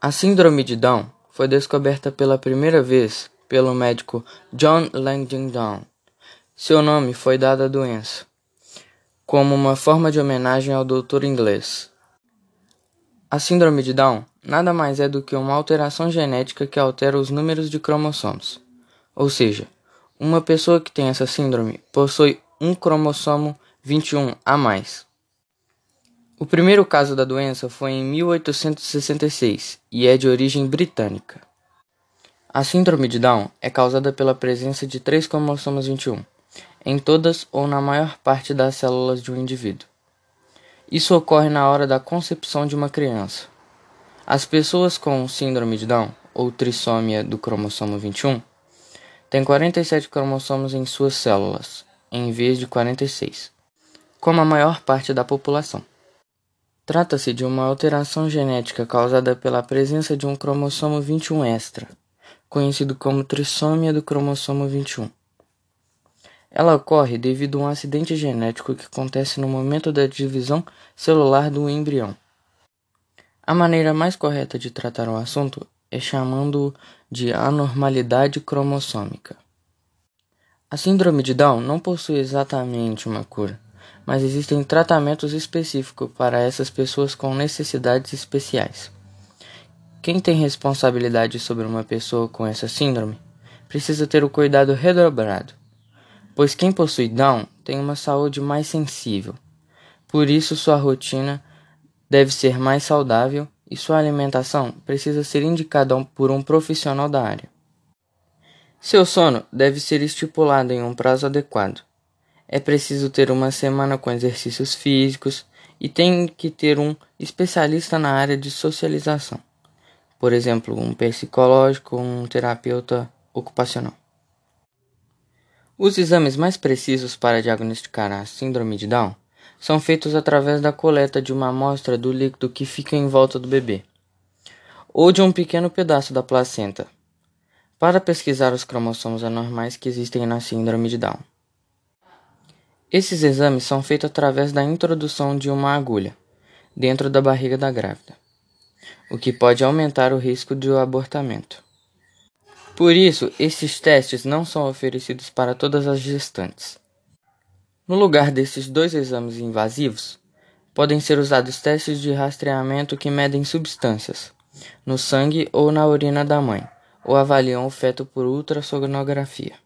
A síndrome de Down foi descoberta pela primeira vez pelo médico John Langdon Down. Seu nome foi dado à doença como uma forma de homenagem ao doutor inglês. A síndrome de Down nada mais é do que uma alteração genética que altera os números de cromossomos. Ou seja, uma pessoa que tem essa síndrome possui um cromossomo 21 a mais. O primeiro caso da doença foi em 1866 e é de origem britânica. A síndrome de Down é causada pela presença de três cromossomos 21 em todas ou na maior parte das células de um indivíduo. Isso ocorre na hora da concepção de uma criança. As pessoas com síndrome de Down ou trissômia do cromossomo 21 têm 47 cromossomos em suas células, em vez de 46, como a maior parte da população. Trata-se de uma alteração genética causada pela presença de um cromossomo 21 extra, conhecido como trissômia do cromossomo 21. Ela ocorre devido a um acidente genético que acontece no momento da divisão celular do embrião. A maneira mais correta de tratar o assunto é chamando-o de anormalidade cromossômica. A síndrome de Down não possui exatamente uma cura mas existem tratamentos específicos para essas pessoas com necessidades especiais. Quem tem responsabilidade sobre uma pessoa com essa síndrome precisa ter o cuidado redobrado, pois quem possui Down tem uma saúde mais sensível. Por isso, sua rotina deve ser mais saudável e sua alimentação precisa ser indicada por um profissional da área. Seu sono deve ser estipulado em um prazo adequado é preciso ter uma semana com exercícios físicos e tem que ter um especialista na área de socialização, por exemplo, um psicológico um terapeuta ocupacional. Os exames mais precisos para diagnosticar a síndrome de Down são feitos através da coleta de uma amostra do líquido que fica em volta do bebê, ou de um pequeno pedaço da placenta, para pesquisar os cromossomos anormais que existem na síndrome de Down. Esses exames são feitos através da introdução de uma agulha dentro da barriga da grávida, o que pode aumentar o risco de abortamento. Por isso, esses testes não são oferecidos para todas as gestantes. No lugar desses dois exames invasivos, podem ser usados testes de rastreamento que medem substâncias no sangue ou na urina da mãe, ou avaliam o feto por ultrassonografia.